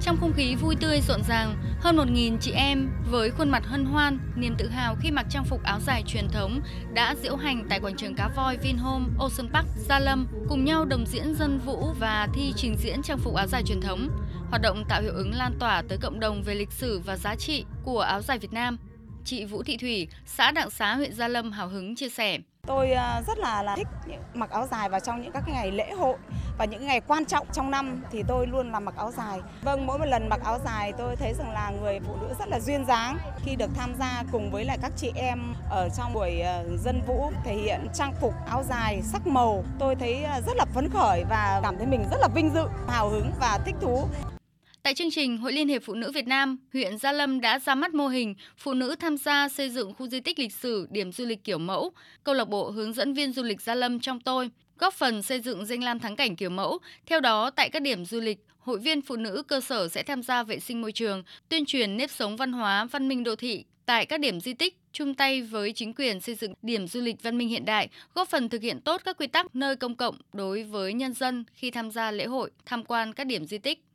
Trong không khí vui tươi rộn ràng, hơn 1.000 chị em với khuôn mặt hân hoan, niềm tự hào khi mặc trang phục áo dài truyền thống đã diễu hành tại quảng trường cá voi Vinhome, Ocean Park, Gia Lâm cùng nhau đồng diễn dân vũ và thi trình diễn trang phục áo dài truyền thống. Hoạt động tạo hiệu ứng lan tỏa tới cộng đồng về lịch sử và giá trị của áo dài Việt Nam. Chị Vũ Thị Thủy, xã Đặng Xá, huyện Gia Lâm hào hứng chia sẻ. Tôi à, rất là là thích mặc áo dài vào trong những các cái ngày lễ hội và những ngày quan trọng trong năm thì tôi luôn là mặc áo dài. Vâng, mỗi một lần mặc áo dài tôi thấy rằng là người phụ nữ rất là duyên dáng khi được tham gia cùng với lại các chị em ở trong buổi à, dân vũ thể hiện trang phục áo dài sắc màu. Tôi thấy à, rất là phấn khởi và cảm thấy mình rất là vinh dự, hào hứng và thích thú. Tại chương trình, Hội Liên hiệp Phụ nữ Việt Nam, huyện Gia Lâm đã ra mắt mô hình phụ nữ tham gia xây dựng khu di tích lịch sử, điểm du lịch kiểu mẫu, câu lạc bộ hướng dẫn viên du lịch Gia Lâm trong tôi, góp phần xây dựng danh lam thắng cảnh kiểu mẫu. Theo đó, tại các điểm du lịch, hội viên phụ nữ cơ sở sẽ tham gia vệ sinh môi trường, tuyên truyền nếp sống văn hóa, văn minh đô thị tại các điểm di tích, chung tay với chính quyền xây dựng điểm du lịch văn minh hiện đại, góp phần thực hiện tốt các quy tắc nơi công cộng đối với nhân dân khi tham gia lễ hội, tham quan các điểm di tích.